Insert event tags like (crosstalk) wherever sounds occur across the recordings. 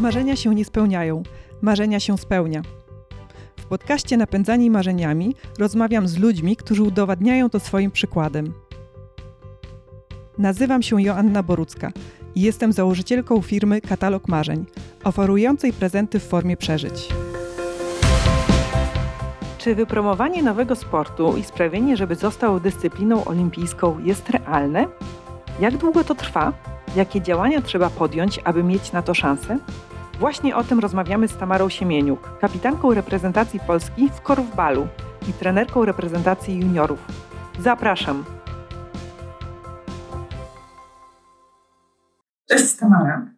Marzenia się nie spełniają, marzenia się spełnia. W podcaście Napędzani Marzeniami rozmawiam z ludźmi, którzy udowadniają to swoim przykładem. Nazywam się Joanna Borucka i jestem założycielką firmy Katalog Marzeń, oferującej prezenty w formie przeżyć. Czy wypromowanie nowego sportu i sprawienie, żeby został dyscypliną olimpijską jest realne? Jak długo to trwa? Jakie działania trzeba podjąć, aby mieć na to szansę? Właśnie o tym rozmawiamy z Tamarą Siemieniuk, kapitanką reprezentacji Polski w korfbalu i trenerką reprezentacji juniorów. Zapraszam! Cześć Tamara.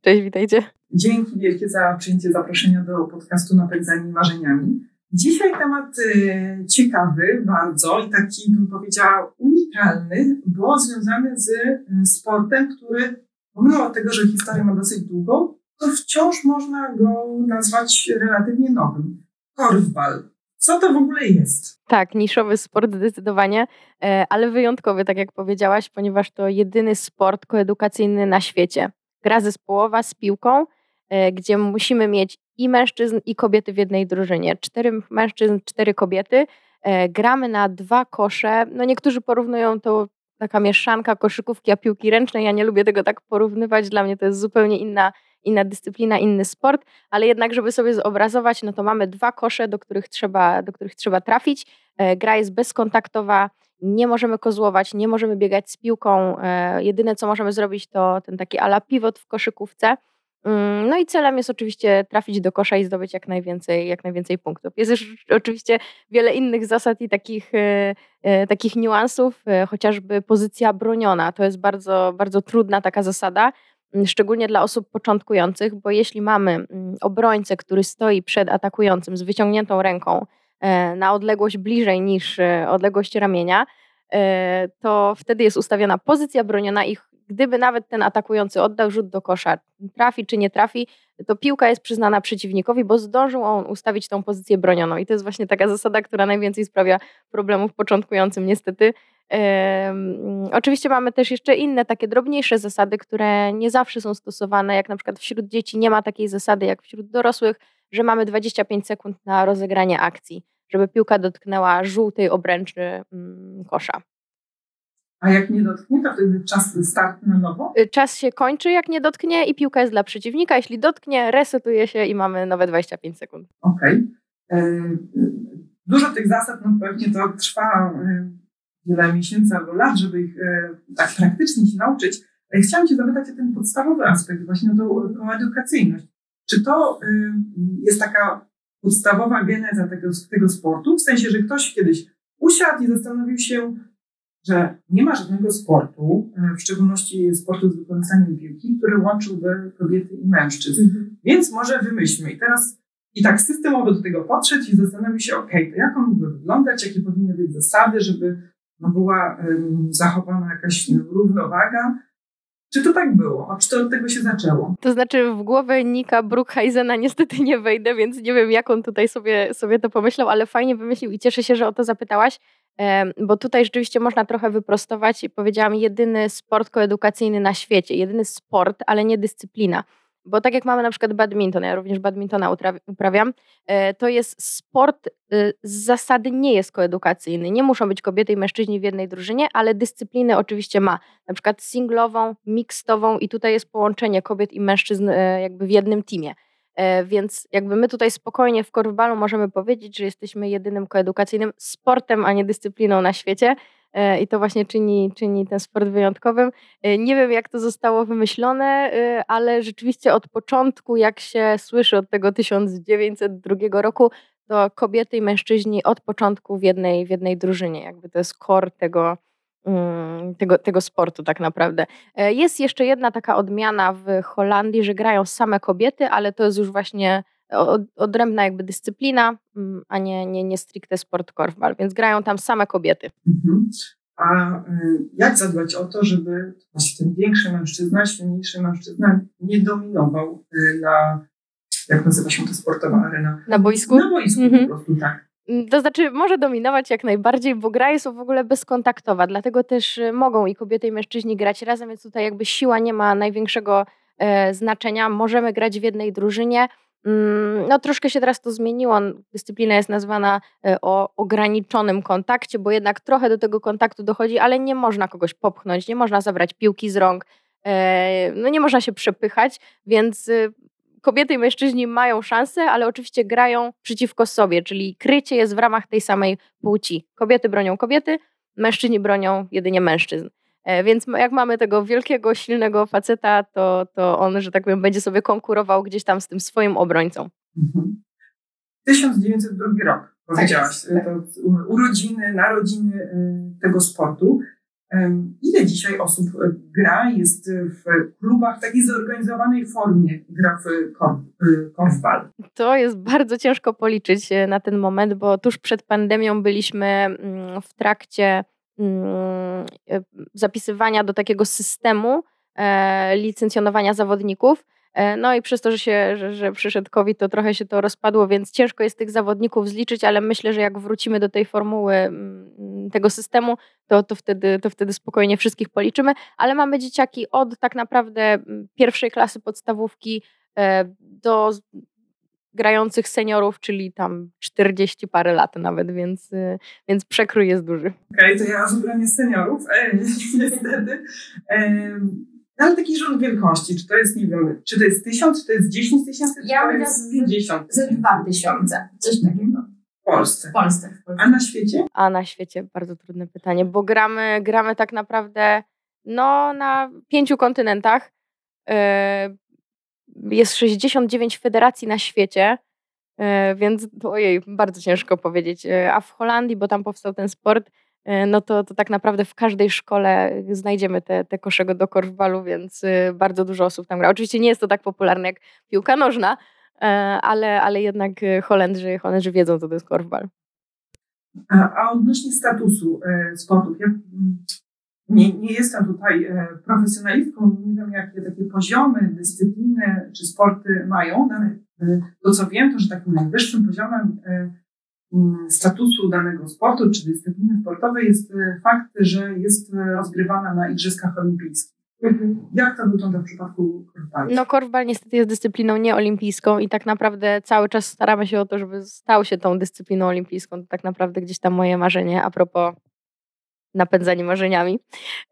Cześć, witajcie. Dzięki wielkie za przyjęcie zaproszenia do podcastu Napędzani Marzeniami. Dzisiaj temat y, ciekawy bardzo i taki bym powiedziała unikalny, bo związany z y, sportem, który pomimo tego, że historia ma dosyć długą, to wciąż można go nazwać relatywnie nowym. Korfbal. Co to w ogóle jest? Tak, niszowy sport zdecydowanie, e, ale wyjątkowy, tak jak powiedziałaś, ponieważ to jedyny sport koedukacyjny na świecie. Gra zespołowa z piłką, e, gdzie musimy mieć i mężczyzn, i kobiety w jednej drużynie. Cztery mężczyzn, cztery kobiety. E, gramy na dwa kosze. No niektórzy porównują to taka mieszanka koszykówki a piłki ręcznej. Ja nie lubię tego tak porównywać. Dla mnie to jest zupełnie inna inna dyscyplina, inny sport, ale jednak, żeby sobie zobrazować, no to mamy dwa kosze, do których trzeba, do których trzeba trafić. E, gra jest bezkontaktowa, nie możemy kozłować, nie możemy biegać z piłką. E, jedyne, co możemy zrobić, to ten taki ala pivot w koszykówce. Mm, no i celem jest oczywiście trafić do kosza i zdobyć jak najwięcej, jak najwięcej punktów. Jest już oczywiście wiele innych zasad i takich, e, takich niuansów, chociażby pozycja broniona. To jest bardzo, bardzo trudna taka zasada, szczególnie dla osób początkujących, bo jeśli mamy mm, obrońcę, który stoi przed atakującym z wyciągniętą ręką e, na odległość bliżej niż e, odległość ramienia, e, to wtedy jest ustawiona pozycja broniona i gdyby nawet ten atakujący oddał rzut do kosza, trafi czy nie trafi, to piłka jest przyznana przeciwnikowi, bo zdążył on ustawić tą pozycję bronioną. I to jest właśnie taka zasada, która najwięcej sprawia problemów początkującym niestety. Oczywiście mamy też jeszcze inne takie drobniejsze zasady, które nie zawsze są stosowane, jak na przykład wśród dzieci nie ma takiej zasady jak wśród dorosłych, że mamy 25 sekund na rozegranie akcji, żeby piłka dotknęła żółtej obręczy mm, kosza. A jak nie dotknie, to wtedy czas start na nowo? Y, czas się kończy, jak nie dotknie i piłka jest dla przeciwnika. Jeśli dotknie, resetuje się i mamy nowe 25 sekund. Okej. Okay. E, dużo tych zasad, no pewnie to trwa e, wiele miesięcy albo lat, żeby ich e, tak praktycznie się nauczyć. Chciałam Cię zapytać o ten podstawowy aspekt, właśnie o tą edukacyjność. Czy to jest taka podstawowa geneza tego, tego sportu? W sensie, że ktoś kiedyś usiadł i zastanowił się, że nie ma żadnego sportu, e, w szczególności sportu z wykorzystaniem piłki, który łączyłby kobiety i mężczyzn. Mhm. Więc może wymyślmy. I teraz i tak systemowo do tego podszedł i zastanowił się, ok, to jak on mógłby wyglądać, jakie powinny być zasady, żeby no, była um, zachowana jakaś równowaga. Czy to tak było? Czy to od tego się zaczęło? To znaczy w głowę Nika Brookheisena niestety nie wejdę, więc nie wiem jak on tutaj sobie, sobie to pomyślał, ale fajnie wymyślił i cieszę się, że o to zapytałaś bo tutaj rzeczywiście można trochę wyprostować i powiedziałam jedyny sport koedukacyjny na świecie, jedyny sport, ale nie dyscyplina. Bo tak jak mamy na przykład badminton, ja również badmintona uprawiam, e, to jest sport y, z zasady nie jest koedukacyjny. Nie muszą być kobiety i mężczyźni w jednej drużynie, ale dyscypliny oczywiście ma. Na przykład singlową, mixtową i tutaj jest połączenie kobiet i mężczyzn e, jakby w jednym teamie. E, więc jakby my tutaj spokojnie w korwbalu możemy powiedzieć, że jesteśmy jedynym koedukacyjnym sportem, a nie dyscypliną na świecie. E, I to właśnie czyni, czyni ten sport wyjątkowym. E, nie wiem, jak to zostało wymyślone, ale rzeczywiście od początku, jak się słyszy od tego 1902 roku, to kobiety i mężczyźni od początku w jednej, w jednej drużynie. Jakby to jest core tego, tego, tego sportu tak naprawdę. E, jest jeszcze jedna taka odmiana w Holandii, że grają same kobiety, ale to jest już właśnie odrębna jakby dyscyplina, mm, a nie, nie, nie stricte sport korfbal, więc grają tam same kobiety. Mhm. A y, jak zadbać o to, żeby właśnie ten większy mężczyzna, silniejszy mężczyzna nie dominował y, na, jak nazywa się to sportowa arena? Na boisku? Na boisku mhm. po prostu, tak. Mm, to znaczy, może dominować jak najbardziej, bo gra jest w ogóle bezkontaktowa, dlatego też y, mogą i kobiety, i mężczyźni grać razem, więc tutaj jakby siła nie ma największego, znaczenia. Możemy grać w jednej drużynie. Mm, no, troszkę się teraz to zmieniło. Dyscyplina jest nazwana o ograniczonym kontakcie, bo jednak trochę do tego kontaktu dochodzi, ale nie można kogoś popchnąć, nie można zabrać piłki z rąk, no nie można się przepychać, więc kobiety i mężczyźni mają szansę, ale oczywiście grają przeciwko sobie, czyli krycie jest w ramach tej samej płci. Kobiety bronią kobiety, mężczyźni bronią jedynie mężczyzn. E, więc jak mamy tego wielkiego, silnego faceta, to, to on, że tak powiem, będzie sobie konkurował gdzieś tam z tym swoim obrońcą. Mhm. 1902 rok, powiedziałaś, tak to urodziny, narodziny y, tego sportu. Ile dzisiaj osób e, gra, jest w klubach w takiej zorganizowanej formie, gra w e, korfbal? To jest bardzo ciężko policzyć e, na ten moment, bo tuż przed pandemią byliśmy mm, w trakcie mm, zapisywania do takiego systemu licencjonowania zawodników E, no i przez to, że, się, że, że przyszedł COVID, to trochę się to rozpadło, więc ciężko jest tych zawodników zliczyć, ale myślę, że jak wrócimy do tej formuły mm, tego systemu, to, to, wtedy, to wtedy spokojnie wszystkich policzymy. Ale mamy dzieciaki od tak naprawdę mm, pierwszej klasy podstawówki e, do grających seniorów, czyli tam 40 parę lat nawet, więc, y, więc przekrój jest duży. Okej, okay, to ja zupełnie seniorów, e, (laughs) niestety. E, no, ale taki rząd wielkości, czy to jest, nie wiem, czy to jest tysiąc, czy to jest dziesięć tysięcy, czy ja to jest pięćdziesiąt? Ze dwa tysiące, coś takiego. W Polsce. W Polsce. W Polsce. A na świecie? A na świecie bardzo trudne pytanie, bo gramy, gramy tak naprawdę no, na pięciu kontynentach. Yy, jest 69 federacji na świecie, yy, więc ojej, bardzo ciężko powiedzieć. Yy, a w Holandii, bo tam powstał ten sport, no to, to tak naprawdę w każdej szkole znajdziemy te, te kosze do korfbalu, więc y, bardzo dużo osób tam gra. Oczywiście nie jest to tak popularne jak piłka nożna, e, ale, ale jednak Holendrzy, Holendrzy wiedzą, co to jest korfbal. A, odnośnie statusu e, sportów, ja mm, nie, nie jestem tutaj e, profesjonalistką, nie wiem jakie takie poziomy, dyscypliny czy sporty mają, no, ale e, to co wiem, to że takim najwyższym poziomem e, statusu danego sportu czy dyscypliny sportowej jest e, fakt, że jest e, rozgrywana na Igrzyskach Olimpijskich. Mhm. Jak to wygląda w przypadku korfbalu? No korfbal niestety jest dyscypliną nieolimpijską i tak naprawdę cały czas staramy się o to, żeby stał się tą dyscypliną olimpijską. To tak naprawdę gdzieś tam moje marzenie a propos napędzanie marzeniami.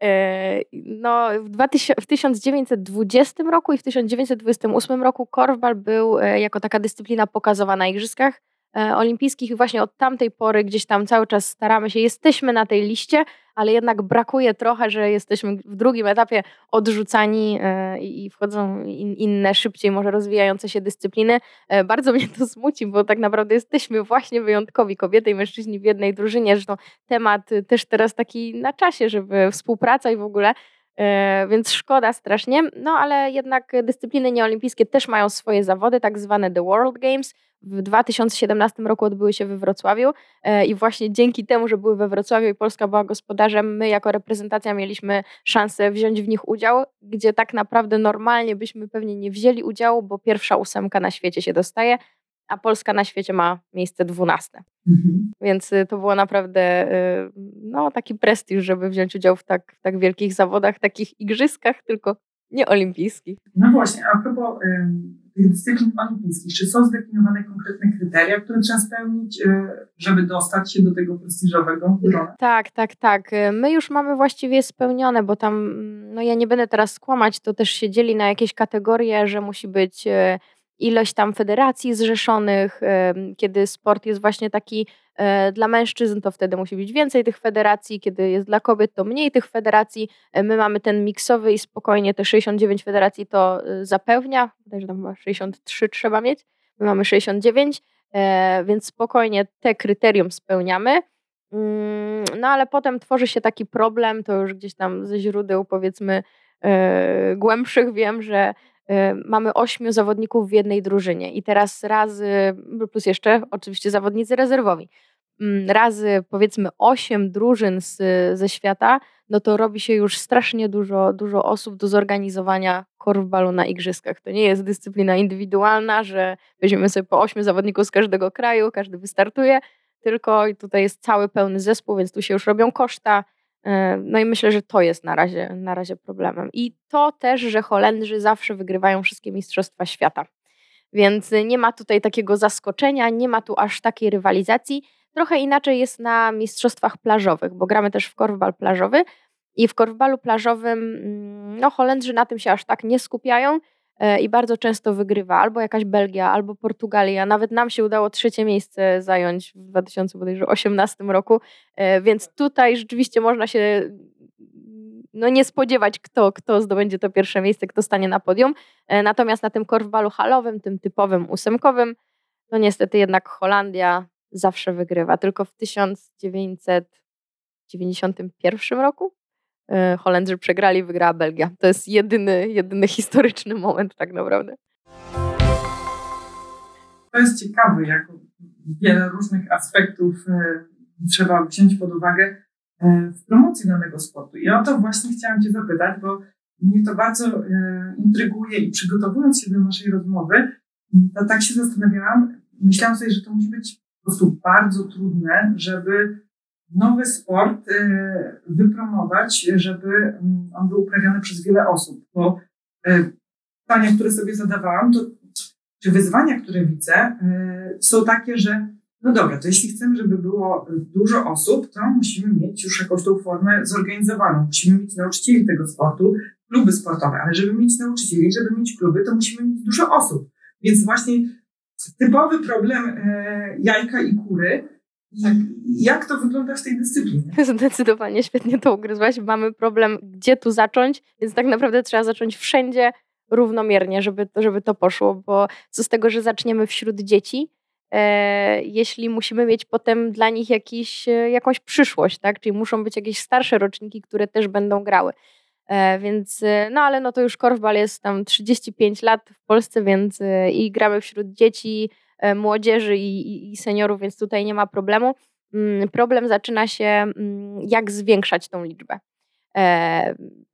E, no, w, 2000, w 1920 roku i w 1928 roku korfbal był jako taka dyscyplina pokazowana na igrzyskach olimpijskich i właśnie od tamtej pory gdzieś tam cały czas staramy się, jesteśmy na tej liście, ale jednak brakuje trochę, że jesteśmy w drugim etapie odrzucani e, i wchodzą inne, szybciej może rozwijające się dyscypliny. E, bardzo mnie to smuci, bo tak naprawdę jesteśmy właśnie wyjątkowi, kobiety i mężczyźni w jednej drużynie. Zresztą temat też teraz taki na czasie, żeby współpraca i w ogóle więc szkoda strasznie. No ale jednak dyscypliny nieolimpijskie też mają swoje zawody, tak zwane The World Games, w 2017 roku odbyły się we Wrocławiu e, i właśnie dzięki temu, że były we Wrocławiu i Polska była gospodarzem, my jako reprezentacja mieliśmy szansę wziąć w nich udział, gdzie tak naprawdę normalnie byśmy pewnie nie wzięli udziału, bo pierwsza ósemka na świecie się dostaje, a Polska na świecie ma miejsce dwunaste. Mhm. Więc y, to było naprawdę y, no, taki prestiż, żeby wziąć udział w tak, w tak wielkich zawodach, takich igrzyskach, tylko nie olimpijskich. No właśnie, a propos tych dyscyplin olimpijskich, czy są zdefiniowane konkretne kryteria, które trzeba spełnić, y, żeby dostać się do tego prestiżowego grona? Tak, tak, tak. My już mamy właściwie spełnione, bo tam, no ja nie będę teraz skłamać, to też się dzieli na jakieś kategorie, że musi być y, ilość tam federacji zrzeszonych, kiedy sport jest właśnie taki e, dla mężczyzn, to wtedy musi być więcej tych federacji, kiedy jest dla kobiet, to mniej tych federacji. E, my mamy ten miksowy i spokojnie te 69 federacji to e, zapewnia, że tam chyba 63 trzeba mieć, my mamy 69, więc spokojnie te kryterium spełniamy. Mm, no ale potem tworzy się taki problem, to już gdzieś tam ze źródeł powiedzmy głębszych wiem, że mamy ośmiu zawodników w jednej drużynie i teraz razy, plus jeszcze oczywiście zawodnicy rezerwowi, mm, razy powiedzmy osiem drużyn z, ze świata, no to robi się już strasznie dużo, dużo osób do zorganizowania korfbalu na igrzyskach. To nie jest dyscyplina indywidualna, że weźmiemy sobie po ośmiu zawodników z każdego kraju, każdy wystartuje, tylko tutaj jest cały pełny zespół, więc tu się już robią koszta, No i myślę, że to jest na razie, na razie problemem. I to też, że Holendrzy zawsze wygrywają wszystkie Mistrzostwa Świata. Więc nie ma tutaj takiego zaskoczenia, nie ma tu aż takiej rywalizacji. Trochę inaczej jest na mistrzostwach plażowych, bo gramy też w korfbal plażowy i w korfbalu plażowym mm, no, Holendrzy na tym się aż tak nie skupiają e, i bardzo często wygrywa albo jakaś Belgia, albo Portugalia. Nawet nam się udało trzecie miejsce zająć w 2018 roku, e, więc tutaj rzeczywiście można się no nie spodziewać, kto, kto zdobędzie to pierwsze miejsce, kto stanie na podium. E, natomiast na tym korfbalu halowym, tym typowym ósemkowym, no niestety jednak Holandia zawsze wygrywa. Tylko w 1991 roku e, Holendrzy przegrali, wygrała Belgia. To jest jedyny, jedyny historyczny moment tak naprawdę. To jest ciekawe, jak wiele różnych aspektów e, trzeba wziąć pod uwagę w promocji danego sportu. I o to właśnie chciałam Cię zapytać, bo mnie to bardzo intryguje i przygotowując się do naszej rozmowy, to tak się zastanawiałam, myślałam sobie, że to musi być po prostu bardzo trudne, żeby nowy sport y, wypromować, żeby mm, on był uprawiany przez wiele osób. Bo y, pytania, które sobie zadawałam, to czy wyzwania, które widzę, y, są takie, że no dobra, to jeśli chcemy, żeby było dużo osób, to musimy mieć już jakąś tą formę zorganizowaną. Musimy mieć nauczycieli tego sportu, kluby sportowe, ale żeby mieć nauczycieli, żeby mieć kluby, to musimy mieć dużo osób. Więc właśnie typowy problem jajka i kury. Tak. Jak to wygląda w tej dyscyplinie? (laughs) Zdecydowanie świetnie to ugryzłaś. Mamy problem, gdzie tu zacząć, więc tak naprawdę trzeba zacząć wszędzie równomiernie, żeby to, żeby to poszło, bo co z tego, że zaczniemy wśród dzieci, e, jeśli musimy mieć potem dla nich jakiś, e, jakąś przyszłość, tak? Czyli muszą być jakieś starsze roczniki, które też będą grały. E, więc, e, no ale no to już korfbal jest tam 35 lat w Polsce, więc e, i gramy wśród dzieci, młodzieży i, i, seniorów, więc tutaj nie ma problemu. Mm, problem zaczyna się, mm, jak zwiększać tą liczbę.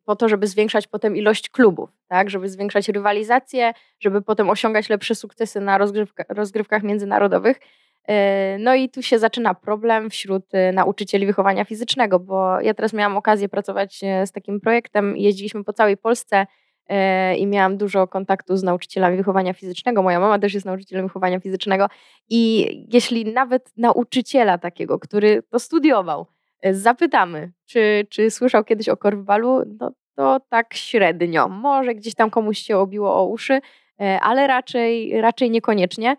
Po to, żeby zwiększać potem ilość klubów, tak? żeby zwiększać rywalizację, żeby potem osiągać lepsze sukcesy na rozgrywka, rozgrywkach międzynarodowych. E, no i tu się zaczyna problem wśród e, nauczycieli wychowania fizycznego, bo ja teraz miałam okazję pracować e, z takim projektem, jeździliśmy po całej Polsce i miałam dużo kontaktu z nauczycielami wychowania fizycznego. Moja mama też jest nauczycielem wychowania fizycznego i jeśli nawet nauczyciela takiego, który to studiował, zapytamy, czy, czy słyszał kiedyś o korwbalu, no to tak średnio. Może gdzieś tam komuś się obiło o uszy, ale raczej, raczej niekoniecznie.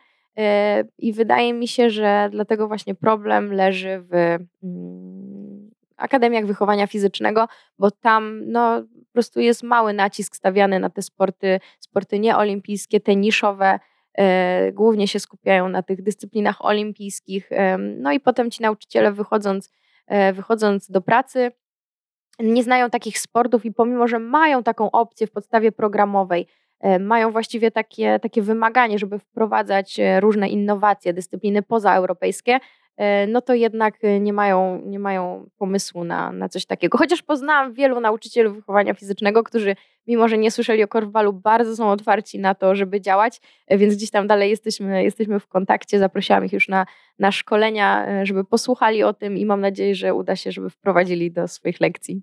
I wydaje mi się, że dlatego właśnie problem leży w mm, akademiach wychowania fizycznego, bo tam no, po prostu jest mały nacisk stawiany na te sporty, sporty nieolimpijskie, te niszowe. E, głównie się skupiają na tych dyscyplinach olimpijskich. No i potem ci nauczyciele wychodząc, e, wychodząc do pracy, nie znają takich sportów i pomimo, że mają taką opcję w podstawie programowej, E, mają właściwie takie, takie wymaganie, żeby wprowadzać e, różne innowacje, dyscypliny pozaeuropejskie, e, no to jednak nie mają, nie mają pomysłu na, na coś takiego. Chociaż poznałam wielu nauczycieli wychowania fizycznego, którzy mimo, że nie słyszeli o korfbalu, bardzo są otwarci na to, żeby działać, więc gdzieś tam dalej jesteśmy, jesteśmy w kontakcie. Zaprosiłam ich już na, na szkolenia, żeby posłuchali o tym i mam nadzieję, że uda się, żeby wprowadzili do swoich lekcji.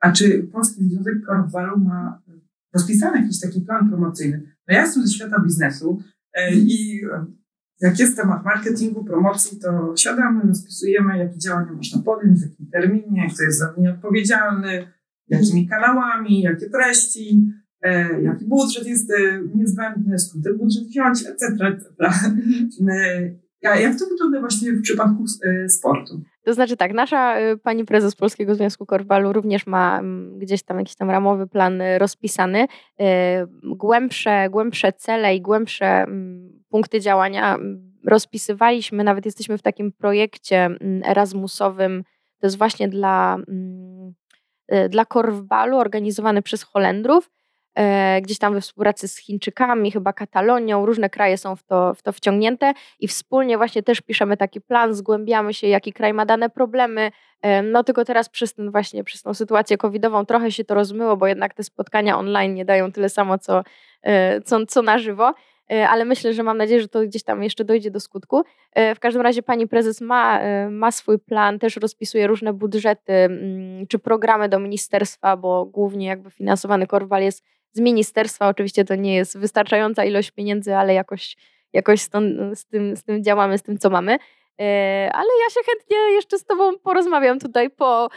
A czy Polski Związek Korfbalu ma rozpisany jakiś taki plan promocyjny. No ja jestem ze świata biznesu e, i e, jak jest temat marketingu, promocji, to siadamy, rozpisujemy, jakie działania można podjąć, w jakim terminie, kto jest za nie odpowiedzialny, jakimi kanałami, jakie treści, e, jaki budżet jest niezbędny, skąd ten budżet wziąć, etc., etc. A jak to wygląda właśnie w przypadku sportu? To znaczy tak, nasza pani prezes Polskiego Związku Korbalu również ma mm, gdzieś tam jakiś tam ramowy plan rozpisany. Głębsze, głębsze cele i głębsze mm, punkty działania mm, rozpisywaliśmy, nawet jesteśmy w takim projekcie Erasmusowym, to jest właśnie dla, dla korwbalu organizowany przez Holendrów E, gdzieś tam we współpracy z Chińczykami, chyba Katalonią, różne kraje są w to, w to wciągnięte i wspólnie właśnie też piszemy taki plan, zgłębiamy się, jaki kraj ma dane problemy. E, no tylko teraz przez ten właśnie, przez tą sytuację covidową trochę się to rozmyło, bo jednak te spotkania online nie dają tyle samo, co, e, co, co na żywo. E, ale myślę, że mam nadzieję, że to gdzieś tam jeszcze dojdzie do skutku. E, w każdym razie pani prezes ma, ma swój plan, też rozpisuje różne budżety mm, czy programy do ministerstwa, bo głównie jakby finansowany Korwal jest z ministerstwa. Oczywiście to nie jest wystarczająca ilość pieniędzy, ale jakoś, jakoś z, z, tym, z tym działamy, z tym co mamy. Ale ja się chętnie jeszcze z Tobą porozmawiam tutaj po,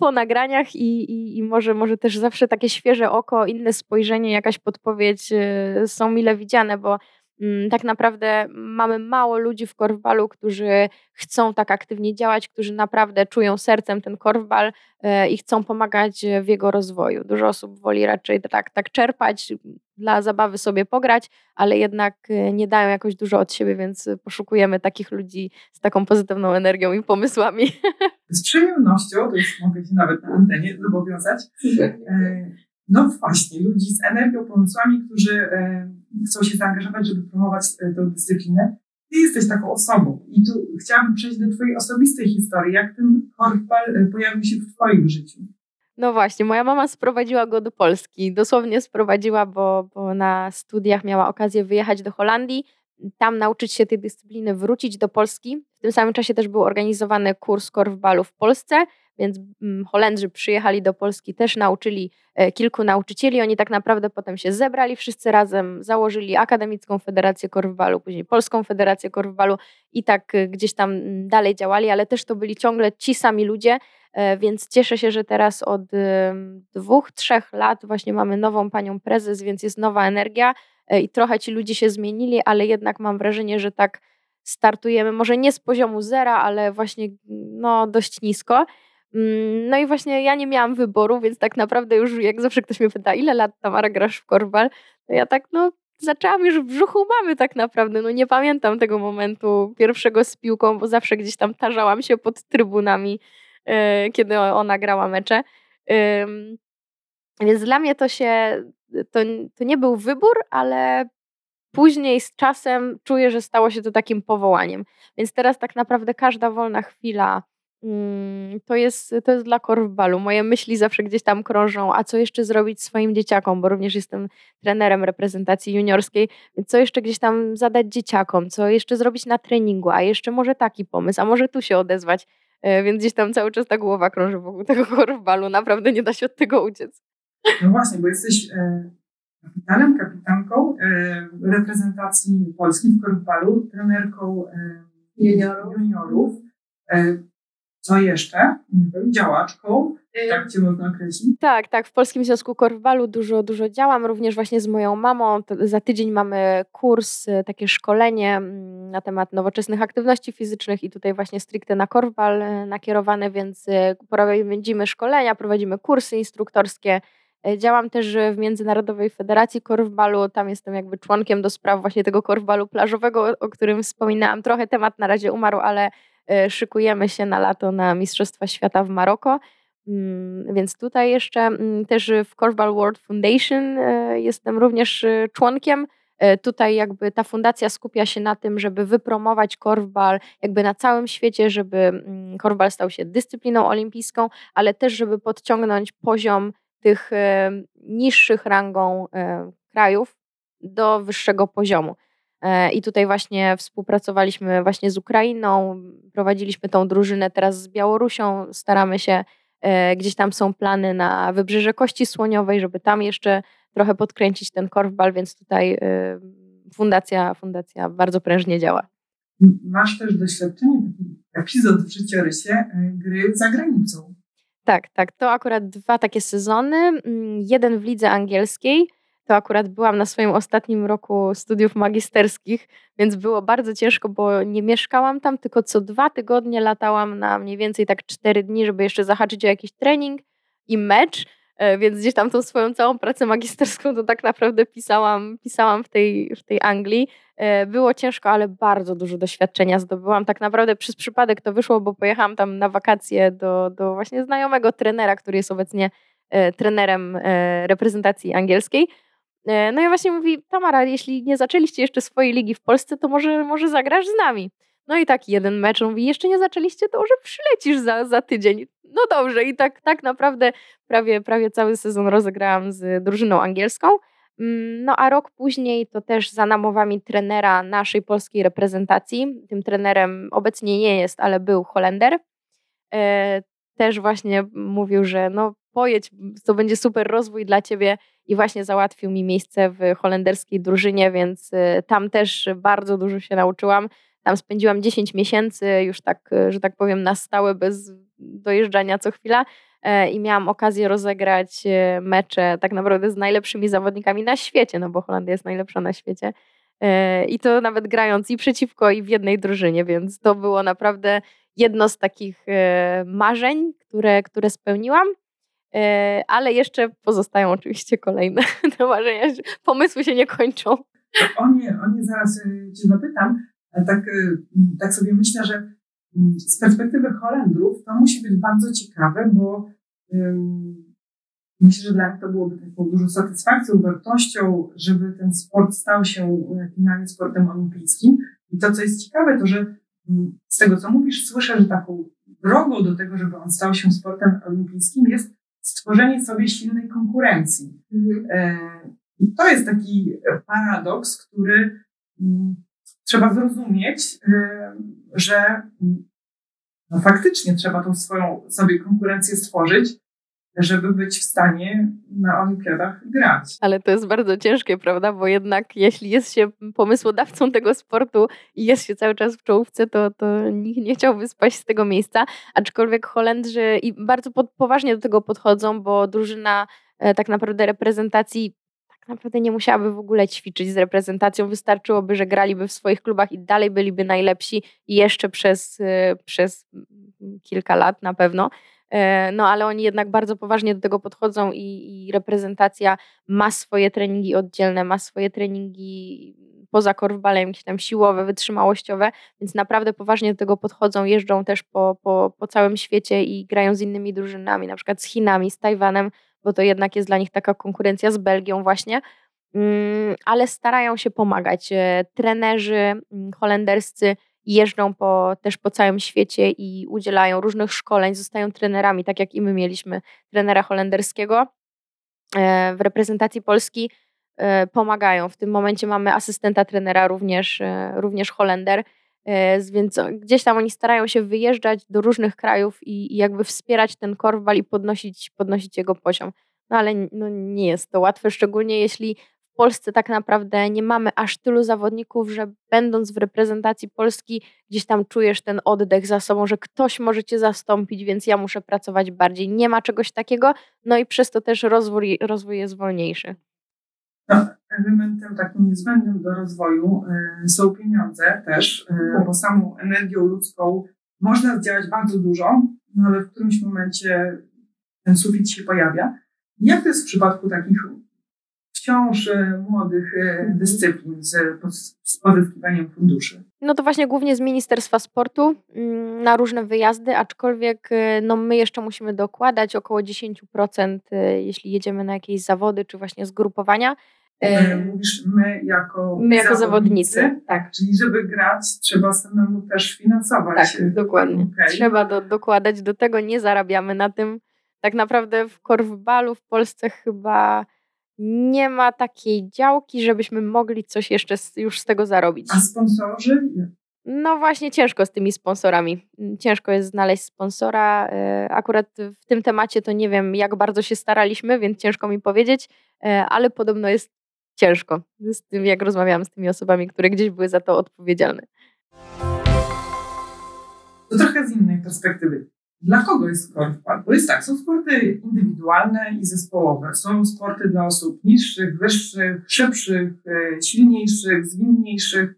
po nagraniach i, i, i, może, może też zawsze takie świeże oko, inne spojrzenie, jakaś podpowiedź y, są mile widziane, bo tak naprawdę mamy mało ludzi w korwbalu, którzy chcą tak aktywnie działać, którzy naprawdę czują sercem ten korwbal y, i chcą pomagać w jego rozwoju. Dużo osób woli raczej tak, tak czerpać, dla zabawy sobie pograć, ale jednak y, nie dają jakoś dużo od siebie, więc poszukujemy takich ludzi z taką pozytywną energią i pomysłami. (laughs) Z przyjemnością, to już mogę się nawet na antenie zobowiązać. E, no właśnie, ludzi z energią, pomysłami, którzy e, chcą się zaangażować, żeby promować e, tę dyscyplinę. Ty jesteś taką osobą i tu chciałabym przejść do Twojej osobistej historii. Jak ten korfbal pojawił się w Twoim życiu? No właśnie, moja mama sprowadziła go do Polski. Dosłownie sprowadziła, bo, bo na studiach miała okazję wyjechać do Holandii, tam nauczyć się tej dyscypliny, wrócić do Polski. W tym samym czasie też był organizowany kurs korfbalu w Polsce, więc mm, Holendrzy przyjechali do Polski, też nauczyli e, kilku nauczycieli. Oni tak naprawdę potem się zebrali wszyscy razem, założyli Akademicką Federację Korfbalu, później Polską Federację Korfbalu i tak e, gdzieś tam mm, dalej działali, ale też to byli ciągle ci sami ludzie, e, więc cieszę się, że teraz od dwóch, trzech lat właśnie mamy nową panią prezes, więc jest nowa energia i trochę ci ludzie się zmienili, ale jednak mam wrażenie, że tak startujemy, może nie z poziomu zera, ale właśnie no, dość nisko. Mm, no i właśnie ja nie miałam wyboru, więc tak naprawdę już jak zawsze ktoś mnie pyta, ile lat Tamara grasz w korbal, to ja tak no zaczęłam już w brzuchu mamy tak naprawdę. No nie pamiętam tego momentu pierwszego z piłką, bo zawsze gdzieś tam tarzałam się pod trybunami, yy, kiedy ona grała mecze. Więc dla mnie to się, to, to nie był wybór, ale później z czasem czuję, że stało się to takim powołaniem. Więc teraz tak naprawdę każda wolna chwila to jest, to jest dla korwbalu. Moje myśli zawsze gdzieś tam krążą, a co jeszcze zrobić swoim dzieciakom, bo również jestem trenerem reprezentacji juniorskiej, co jeszcze gdzieś tam zadać dzieciakom, co jeszcze zrobić na treningu, a jeszcze może taki pomysł, a może tu się odezwać. E, więc gdzieś tam cały czas ta głowa krąży wokół tego (laughs) korwbalu. Naprawdę nie da się od tego uciec. No właśnie, bo jesteś e, kapitanem, kapitanką e, reprezentacji Polski w korwbalu, trenerką juniorów. juniorów co jeszcze? Nie wiem, działaczką, tak cię można określić? Tak, tak. W Polskim Związku Korwbalu dużo, dużo działam, również właśnie z moją mamą. Za tydzień mamy kurs, y, takie szkolenie mm, na temat nowoczesnych aktywności fizycznych i tutaj właśnie stricte na korwbal y, nakierowane, więc y, prowadzimy szkolenia, prowadzimy kursy instruktorskie. Działam też w Międzynarodowej Federacji Korwbalu, tam jestem jakby członkiem do spraw właśnie tego korwbalu plażowego, o którym wspominałam. Trochę temat na razie umarł, ale szykujemy się na lato na Mistrzostwa Świata w Maroko. Mm, więc tutaj jeszcze mm, też w Korfball World Foundation e, jestem również e, członkiem. Tutaj jakby ta fundacja skupia się na tym, żeby wypromować korfbal jakby na całym świecie, żeby mm, korfbal stał się dyscypliną olimpijską, ale też żeby podciągnąć poziom tych niższych rangą krajów do wyższego poziomu. E, I tutaj właśnie współpracowaliśmy właśnie z Ukrainą, prowadziliśmy tą drużynę teraz z Białorusią, staramy się, e, gdzieś tam są plany na Wybrzeże Kości Słoniowej, żeby tam jeszcze trochę podkręcić ten korfbal, więc tutaj e, fundacja, fundacja bardzo prężnie działa. Masz też doświadczenie, taki epizod w życiorysie gry za granicą. Tak, tak. To akurat dwa takie sezony. Mm, jeden w lidze angielskiej, to akurat byłam na swoim ostatnim roku studiów magisterskich, więc było bardzo ciężko, bo nie mieszkałam tam, tylko co dwa tygodnie latałam na mniej więcej tak cztery dni, żeby jeszcze zahaczyć o jakiś trening i mecz. E, więc gdzieś tam tą swoją całą pracę magisterską to tak naprawdę pisałam, pisałam w, tej, w tej Anglii. E, było ciężko, ale bardzo dużo doświadczenia zdobyłam. Tak naprawdę przez przypadek to wyszło, bo pojechałam tam na wakacje do, do właśnie znajomego trenera, który jest obecnie e, trenerem reprezentacji angielskiej. E, no i właśnie mówi, Tamara, jeśli nie zaczęliście jeszcze swojej ligi w Polsce, to może, może zagrasz z nami. No i tak jeden mecz, mówi, jeszcze nie zaczęliście, to może przylecisz za, za tydzień. No dobrze i tak, tak naprawdę prawie, prawie cały sezon rozegrałam z drużyną angielską. Mm, no a rok później to też za namowami trenera naszej polskiej reprezentacji. Tym trenerem obecnie nie jest, ale był Holender. E, też właśnie mówił, że no pojedź, to będzie super rozwój dla ciebie i właśnie załatwił mi miejsce w holenderskiej drużynie, więc e, tam też bardzo dużo się nauczyłam. Tam spędziłam 10 miesięcy już tak, e, że tak powiem, na stałe, bez dojeżdżania co chwila e, i miałam okazję rozegrać mecze tak naprawdę z najlepszymi zawodnikami na świecie, no bo Holandia jest najlepsza na świecie. I to nawet grając i przeciwko, i w jednej drużynie, więc to było naprawdę jedno z takich marzeń, które, które spełniłam. E, ale jeszcze pozostają oczywiście kolejne (laughs) te marzenia. Pomysły się nie kończą. O nie, o nie zaraz e, Cię zapytam. Tak, e, tak sobie myślę, że mm, z perspektywy Holendrów to musi być bardzo ciekawe, bo um, myślę, że dla nich to byłoby taką dużą satysfakcją, wartością, żeby ten sport stał się finalnie sportem olimpijskim. I to, co jest ciekawe, to że z tego, co mówisz, słyszę, że taką drogą do tego, żeby on stał się sportem olimpijskim jest stworzenie sobie silnej konkurencji. Mhm. E, I to jest taki paradoks, który mm, trzeba zrozumieć, e, że mm, no faktycznie trzeba tą swoją sobie konkurencję stworzyć, żeby być w stanie na olimpiadach grać. Ale to jest bardzo ciężkie, prawda? Bo jednak jeśli jest się pomysłodawcą tego sportu i jest się cały czas w czołówce, to, to nikt nie chciałby spaść z tego miejsca. Aczkolwiek Holendrzy i bardzo pod, poważnie do tego podchodzą, bo drużyna e, tak naprawdę reprezentacji tak naprawdę nie musiałaby w ogóle ćwiczyć z reprezentacją. Wystarczyłoby, że graliby w swoich klubach i dalej byliby najlepsi jeszcze przez, e, przez kilka lat na pewno. E, no ale oni jednak bardzo poważnie do tego podchodzą i, i reprezentacja ma swoje treningi oddzielne, ma swoje treningi poza korwbalem, jakieś tam siłowe, wytrzymałościowe, więc naprawdę poważnie do tego podchodzą, jeżdżą też po, po, po całym świecie i grają z innymi drużynami, na przykład z Chinami, z Tajwanem, bo to jednak jest dla nich taka konkurencja z Belgią właśnie, mm, ale starają się pomagać. E, trenerzy mm, holenderscy jeżdżą po, też po całym świecie i udzielają różnych szkoleń, zostają trenerami, tak jak i my mieliśmy trenera holenderskiego e, w reprezentacji Polski. E, pomagają. W tym momencie mamy asystenta trenera, również, e, również Holender, więc gdzieś tam oni starają się wyjeżdżać do różnych krajów i, jakby wspierać ten korwbal i podnosić, podnosić jego poziom. No ale no, nie jest to łatwe, szczególnie jeśli Polsce tak naprawdę nie mamy aż tylu zawodników, że będąc w reprezentacji Polski, gdzieś tam czujesz ten oddech za sobą, że ktoś może cię zastąpić, więc ja muszę pracować bardziej. Nie ma czegoś takiego, no i przez to też rozwój, rozwój jest wolniejszy. No, elementem takim niezbędnym do rozwoju y, są pieniądze też, y, bo samą energią ludzką można zdziałać bardzo dużo, no ale w którymś momencie ten sufit się pojawia. Jak to jest w przypadku takich wciąż e, młodych e, mhm. dyscyplin z, z pozyskiwaniem funduszy? No to właśnie głównie z Ministerstwa Sportu mm, na różne wyjazdy, aczkolwiek e, no my jeszcze musimy dokładać około 10%, jeśli jedziemy na jakieś zawody czy właśnie zgrupowania. Mówisz my jako My jako zawodnicy, zawodnicy tak. Czyli żeby grać trzeba samemu też finansować. Tak, dokładnie. Okay. Trzeba do, dokładać do tego, nie zarabiamy na tym. Tak naprawdę w korfbalu w Polsce chyba nie ma takiej działki, żebyśmy mogli coś jeszcze już z tego zarobić. A sponsorzy? No właśnie ciężko z tymi sponsorami. Mm, ciężko jest znaleźć sponsora. E, akurat w tym temacie to nie wiem, jak bardzo się staraliśmy, więc ciężko mi powiedzieć, e, ale podobno jest ciężko z tym, jak rozmawiałam z tymi osobami, które gdzieś były za to odpowiedzialne. To trochę z innej perspektywy. Dla kogo jest korfball? Bo jest tak, są sporty indywidualne i zespołowe. Są sporty dla osób niższych, wyższych, szybszych, e, silniejszych, zwinniejszych.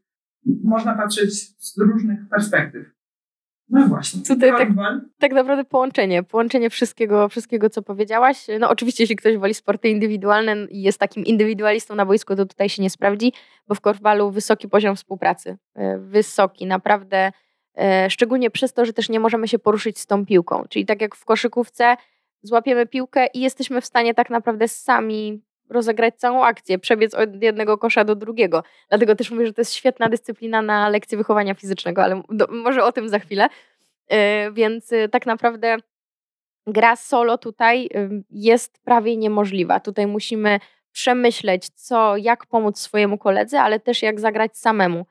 Można patrzeć z różnych perspektyw. No właśnie. Tutaj tak, tak, naprawdę połączenie, połączenie wszystkiego, wszystkiego, co powiedziałaś. No oczywiście, jeśli ktoś woli sporty indywidualne i jest takim indywidualistą na boisku, to tutaj się nie sprawdzi, bo w korfbalu wysoki poziom współpracy. E, wysoki, naprawdę szczególnie przez to, że też nie możemy się poruszyć z tą piłką. Czyli tak jak w koszykówce, złapiemy piłkę i jesteśmy w stanie tak naprawdę sami rozegrać całą akcję, przebiec od jednego kosza do drugiego. Dlatego też mówię, że to jest świetna dyscyplina na lekcję wychowania fizycznego, ale do, może o tym za chwilę. Yy, więc yy, tak naprawdę gra solo tutaj yy, jest prawie niemożliwa. Tutaj musimy przemyśleć, co, jak pomóc swojemu koledze, ale też jak zagrać samemu.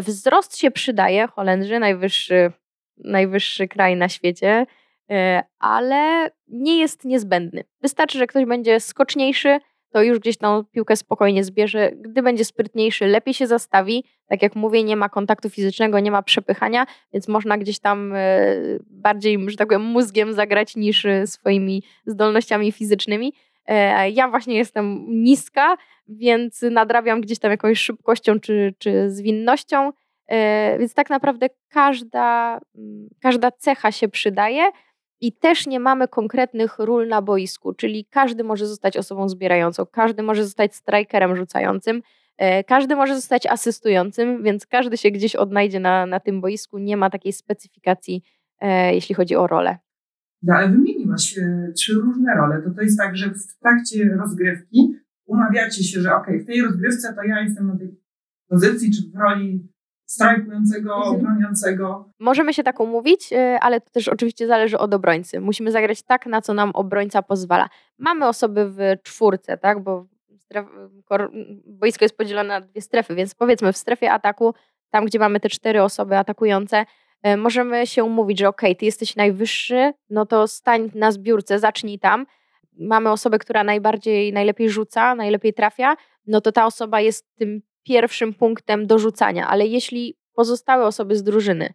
Wzrost się przydaje, Holendrzy, najwyższy, najwyższy kraj na świecie, e, ale nie jest niezbędny. Wystarczy, że ktoś będzie skoczniejszy, to już gdzieś tą piłkę spokojnie zbierze. Gdy będzie sprytniejszy, lepiej się zastawi. Tak jak mówię, nie ma kontaktu fizycznego, nie ma przepychania, więc można gdzieś tam e, bardziej, że tak powiem, mózgiem zagrać niż e, swoimi zdolnościami fizycznymi. E, ja właśnie jestem niska, więc nadrabiam gdzieś tam jakąś szybkością czy, czy zwinnością. Więc tak naprawdę każda, mm, każda cecha się przydaje i też nie mamy konkretnych ról na boisku, czyli każdy może zostać osobą zbierającą, każdy może zostać strikerem rzucającym, e, każdy może zostać asystującym, więc każdy się gdzieś odnajdzie na, na tym boisku. Nie ma takiej specyfikacji, e, jeśli chodzi o rolę. No, ale wymieniłaś e, trzy różne role. To to jest tak, że w trakcie rozgrywki umawiacie się, że ok, w tej rozgrywce to ja jestem na tej pozycji, czy w roli strajkującego, mhm. obroniącego. Możemy się tak umówić, y, ale to też oczywiście zależy od obrońcy. Musimy zagrać tak, na co nam obrońca pozwala. Mamy osoby w czwórce, tak, bo stref, boisko jest podzielone na dwie strefy, więc powiedzmy w strefie ataku, tam gdzie mamy te cztery osoby atakujące, możemy się umówić, że ok, ty jesteś najwyższy, no to stań na zbiórce, zacznij tam. Mamy osobę, która najbardziej, najlepiej rzuca, najlepiej trafia, no to ta osoba jest tym pierwszym punktem do rzucania, ale jeśli pozostałe osoby z drużyny,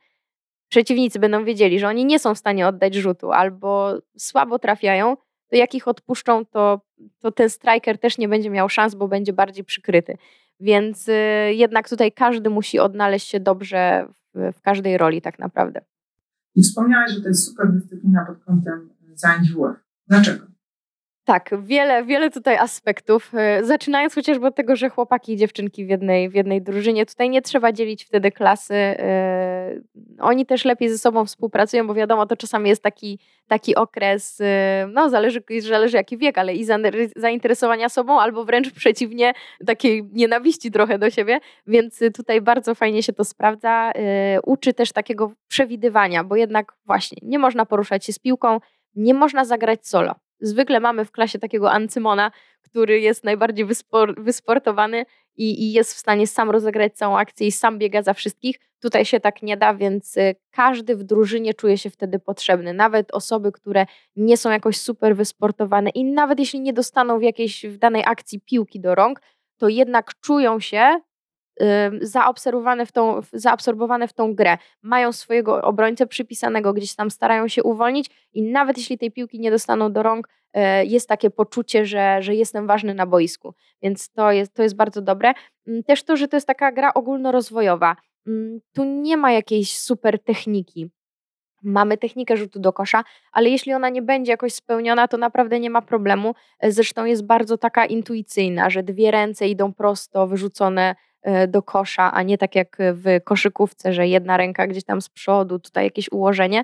przeciwnicy będą wiedzieli, że oni nie są w stanie oddać rzutu albo słabo trafiają, to jak ich odpuszczą, to, to ten striker też nie będzie miał szans, bo będzie bardziej przykryty. Więc y, jednak tutaj każdy musi odnaleźć się dobrze w, każdej roli, tak naprawdę. I wspomniałeś, że to jest super dyscyplina pod kątem zajęć WF. Dlaczego? Tak, wiele, wiele tutaj aspektów. E, zaczynając chociażby od tego, że chłopaki i dziewczynki w jednej, w jednej drużynie, tutaj nie trzeba dzielić wtedy klasy. E, oni też lepiej ze sobą współpracują, bo wiadomo, to czasami jest taki, taki okres, e, no zależy, zależy jaki wiek, ale i zainteresowania sobą, albo wręcz przeciwnie, takiej nienawiści trochę do siebie, więc tutaj bardzo fajnie się to sprawdza. Uczy też takiego przewidywania, bo jednak właśnie nie można poruszać się z piłką, nie można zagrać solo zwykle mamy w klasie takiego Ancymona, który jest najbardziej wyspor wysportowany i, i, jest w stanie sam rozegrać całą akcję i sam biega za wszystkich. Tutaj się tak nie da, więc y, każdy w drużynie czuje się wtedy potrzebny. Nawet osoby, które nie są jakoś super wysportowane i nawet jeśli nie dostaną w jakiejś w danej akcji piłki do rąk, to jednak czują się zaobserwowane w tą, zaabsorbowane w tą grę. Mają swojego obrońcę przypisanego, gdzieś tam starają się uwolnić i nawet jeśli tej piłki nie dostaną do rąk, e, jest takie poczucie, że, że jestem ważny na boisku. Więc to jest, to jest bardzo dobre. Mm, też to, że to jest taka gra ogólnorozwojowa. Mm, tu nie ma jakiejś super techniki. Mamy technikę rzutu do kosza, ale jeśli ona nie będzie jakoś spełniona, to naprawdę nie ma problemu. E, zresztą jest bardzo taka intuicyjna, że dwie ręce idą prosto, wyrzucone do kosza, a nie tak jak w koszykówce, że jedna ręka gdzieś tam z przodu, tutaj jakieś ułożenie.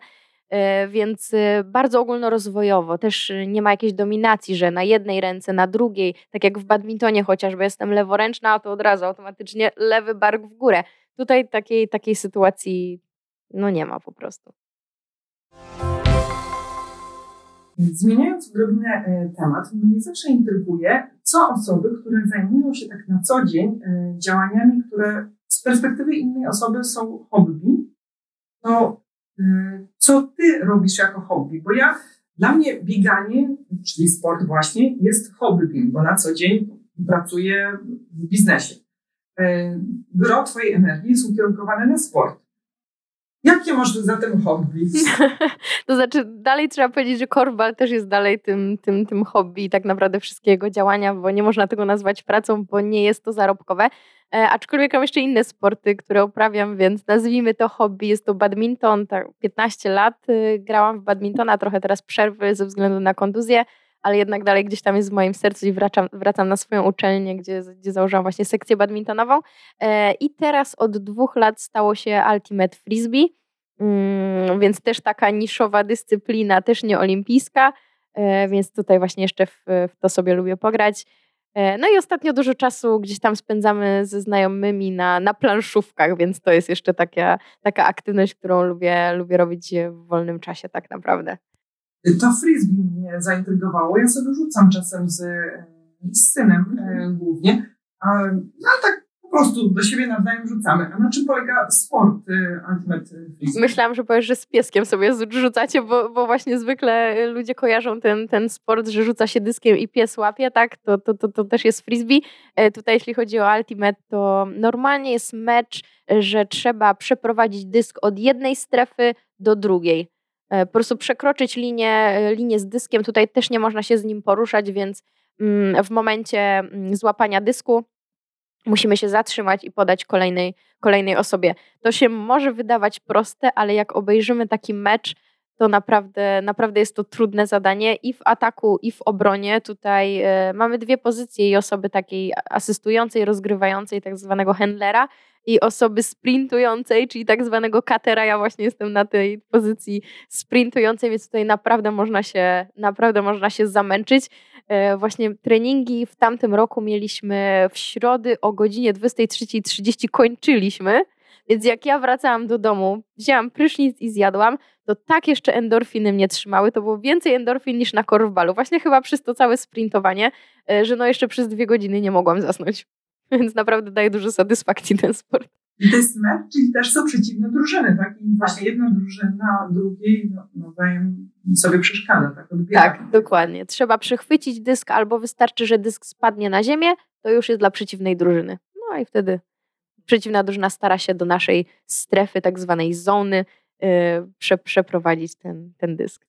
E, więc e, bardzo ogólnorozwojowo, też nie ma jakiejś dominacji, że na jednej ręce, na drugiej, tak jak w badmintonie chociażby jestem leworęczna, to od razu automatycznie lewy bark w górę. Tutaj takiej, takiej sytuacji no nie ma po prostu. Zmieniając odrobinę e, temat, mnie zawsze intryguje, co osoby, które zajmują się tak na co dzień e, działaniami, które z perspektywy innej osoby są hobby, to e, co ty robisz jako hobby? Bo ja, dla mnie bieganie, czyli sport właśnie, jest hobby, bo na co dzień pracuję w biznesie. Gro twojej energii jest ukierunkowane na sport. Jakie masz zatem hobby? (laughs) to znaczy, dalej trzeba powiedzieć, że korbal też jest dalej tym, tym, tym hobby i tak naprawdę wszystkiego działania, bo nie można tego nazwać pracą, bo nie jest to zarobkowe. E, aczkolwiek mam jeszcze inne sporty, które uprawiam, więc nazwijmy to hobby. Jest to badminton. Tak, 15 lat y, grałam w badmintona, trochę teraz przerwy ze względu na kontuzję ale jednak dalej gdzieś tam jest w moim sercu i wracam, wracam na swoją uczelnię, gdzie, gdzie założyłam właśnie sekcję badmintonową. E, I teraz od dwóch lat stało się Ultimate Frisbee, mm, więc też taka niszowa dyscyplina, też nie olimpijska, e, więc tutaj właśnie jeszcze w, w to sobie lubię pograć. E, no i ostatnio dużo czasu gdzieś tam spędzamy ze znajomymi na, na planszówkach, więc to jest jeszcze taka, taka aktywność, którą lubię, lubię robić w wolnym czasie tak naprawdę. To frisbee mnie zaintrygowało. Ja sobie rzucam czasem z, z synem e, głównie. No ale tak po prostu do siebie nawzajem rzucamy. A na czym polega sport y, Ultimate Frisbee? Myślałam, że powiesz, że z pieskiem sobie rzucacie, bo, bo właśnie zwykle ludzie kojarzą ten, ten sport, że rzuca się dyskiem i pies łapie, tak? To, to, to, to też jest frisbee. E, tutaj jeśli chodzi o Ultimate, to normalnie jest mecz, że trzeba przeprowadzić dysk od jednej strefy do drugiej. E, po prostu przekroczyć linię, e, linię z dyskiem. Tutaj też nie można się z nim poruszać, więc mm, w momencie mm, złapania dysku musimy się zatrzymać i podać kolejnej, kolejnej osobie. To się może wydawać proste, ale jak obejrzymy taki mecz, to naprawdę, naprawdę jest to trudne zadanie i w ataku, i w obronie. Tutaj y, mamy dwie pozycje i osoby takiej asystującej, rozgrywającej, tak zwanego handlera i osoby sprintującej, czyli tak zwanego katera. Ja właśnie jestem na tej pozycji sprintującej, więc tutaj naprawdę można się, naprawdę można się zamęczyć. E, właśnie treningi w tamtym roku mieliśmy w środy o godzinie 23.30 kończyliśmy. Więc jak ja wracałam do domu, wzięłam prysznic i zjadłam, to tak jeszcze endorfiny mnie trzymały. To było więcej endorfin niż na korwbalu. Właśnie chyba przez to całe sprintowanie, e, że no jeszcze przez dwie godziny nie mogłam zasnąć. (laughs) Więc naprawdę daje dużo satysfakcji ten sport. I to jest mecz, czyli też są przeciwne drużyny, tak? I właśnie jedna drużyna drugiej no, nawzajem sobie przeszkadza, tak? Odbiera. Tak, dokładnie. Trzeba przechwycić dysk, albo wystarczy, że dysk spadnie na ziemię, to już jest dla przeciwnej drużyny. No i wtedy przeciwna drużyna stara się do naszej strefy, tak zwanej zony, yy, prze, przeprowadzić ten, ten dysk.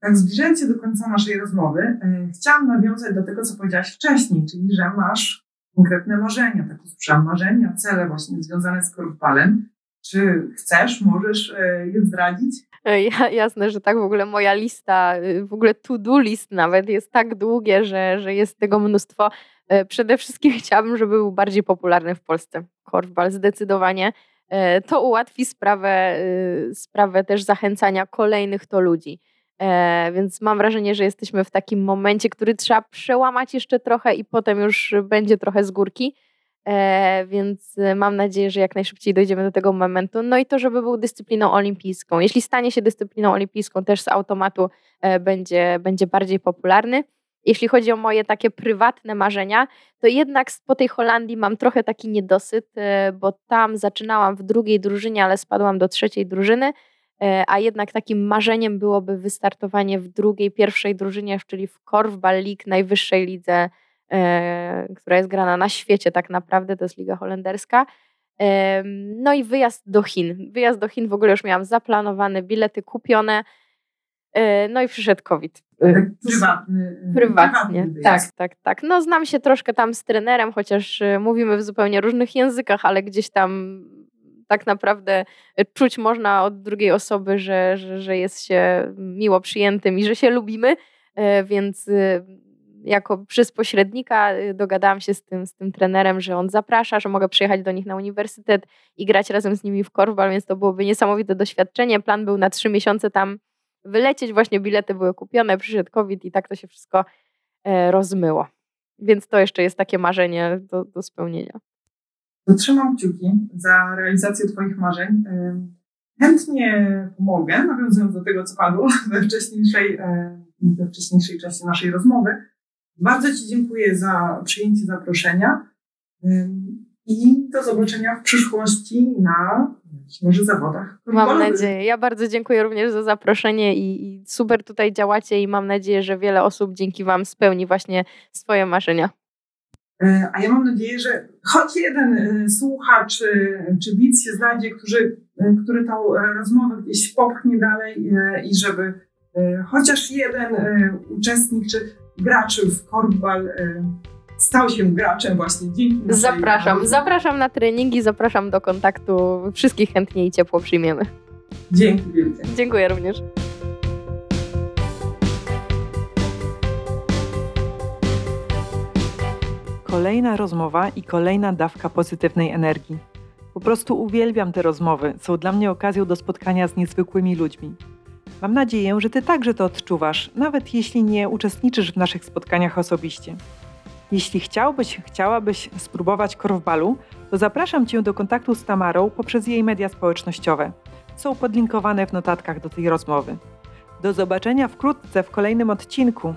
Tak, zbliżając się do końca naszej rozmowy, yy, chciałam nawiązać do tego, co powiedziałaś wcześniej, czyli że masz konkretne marzenia, takie słyszałam, marzenia, cele właśnie związane z korupalem. Czy chcesz, możesz e, je zdradzić? E, ja, jasne, że tak. W ogóle moja lista, y, w ogóle to-do list nawet jest tak długie, że, że jest tego mnóstwo. E, przede wszystkim (laughs) chciałabym, żeby był bardziej popularny w Polsce. Korfbal zdecydowanie. To ułatwi sprawę, y, sprawę też zachęcania kolejnych to ludzi. E, więc mam wrażenie, że jesteśmy w takim momencie, który trzeba przełamać jeszcze trochę i potem już będzie trochę z górki. E, więc mam nadzieję, że jak najszybciej dojdziemy do tego momentu. No i to, żeby był dyscypliną olimpijską. Jeśli stanie się dyscypliną olimpijską, też z automatu e, będzie, będzie bardziej popularny. Jeśli chodzi o moje takie prywatne marzenia, to jednak po tej Holandii mam trochę taki niedosyt, bo tam zaczynałam w drugiej drużynie, ale spadłam do trzeciej drużyny. E, a jednak takim marzeniem byłoby wystartowanie w drugiej, pierwszej drużynie, czyli w Korfball League, najwyższej lidze, e, która jest grana na świecie tak naprawdę, to jest liga holenderska. No i wyjazd do Chin. Wyjazd do Chin w ogóle już miałam zaplanowany, bilety kupione. E, no i przyszedł COVID. Prywatny. Prywatnie, tak, tak, tak. No znam się troszkę tam z trenerem, chociaż mówimy w zupełnie różnych językach, ale gdzieś tam tak naprawdę czuć można od drugiej osoby, że, że, że jest się miło przyjętym i że się lubimy, e, więc y, jako przez pośrednika y, dogadałam się z tym, z tym trenerem, że on zaprasza, że mogę przyjechać do nich na uniwersytet i grać razem z nimi w korwbal, więc to byłoby niesamowite doświadczenie. Plan był na trzy miesiące tam wylecieć, właśnie bilety były kupione, przyszedł COVID i tak to się wszystko e, rozmyło. Więc to jeszcze jest takie marzenie do, do spełnienia. Trzymam kciuki za realizację Twoich marzeń. Chętnie pomogę, nawiązując do tego, co padło (laughs) we wcześniejszej, we wcześniejszej części naszej rozmowy. Bardzo Ci dziękuję za przyjęcie zaproszenia i do zobaczenia w przyszłości na może zawodach. Mam nadzieję. Ja bardzo dziękuję również za zaproszenie i, i super tutaj działacie i mam nadzieję, że wiele osób dzięki Wam spełni właśnie swoje marzenia. E, a ja mam nadzieję, że choć jeden e, słuchacz czy widz się znajdzie, który, e, który tą rozmowę gdzieś popchnie dalej i żeby chociaż jeden uczestnik czy gracz w korfball stał się graczem właśnie dzięki Zapraszam, zapraszam na treningi, zapraszam do kontaktu. Wszystkich chętnie i ciepło przyjmiemy. Dzięki wielkie. Dziękuję również. Kolejna rozmowa i kolejna dawka pozytywnej energii. Po prostu uwielbiam te rozmowy, są dla mnie okazją do spotkania z niezwykłymi ludźmi. Mam nadzieję, że Ty także to odczuwasz, nawet jeśli nie uczestniczysz w naszych spotkaniach osobiście. Jeśli chciałbyś, chciałabyś spróbować korfbalu, to zapraszam Cię do kontaktu z Tamarą poprzez jej media społecznościowe. Są podlinkowane w notatkach do tej rozmowy. Do zobaczenia wkrótce w kolejnym odcinku.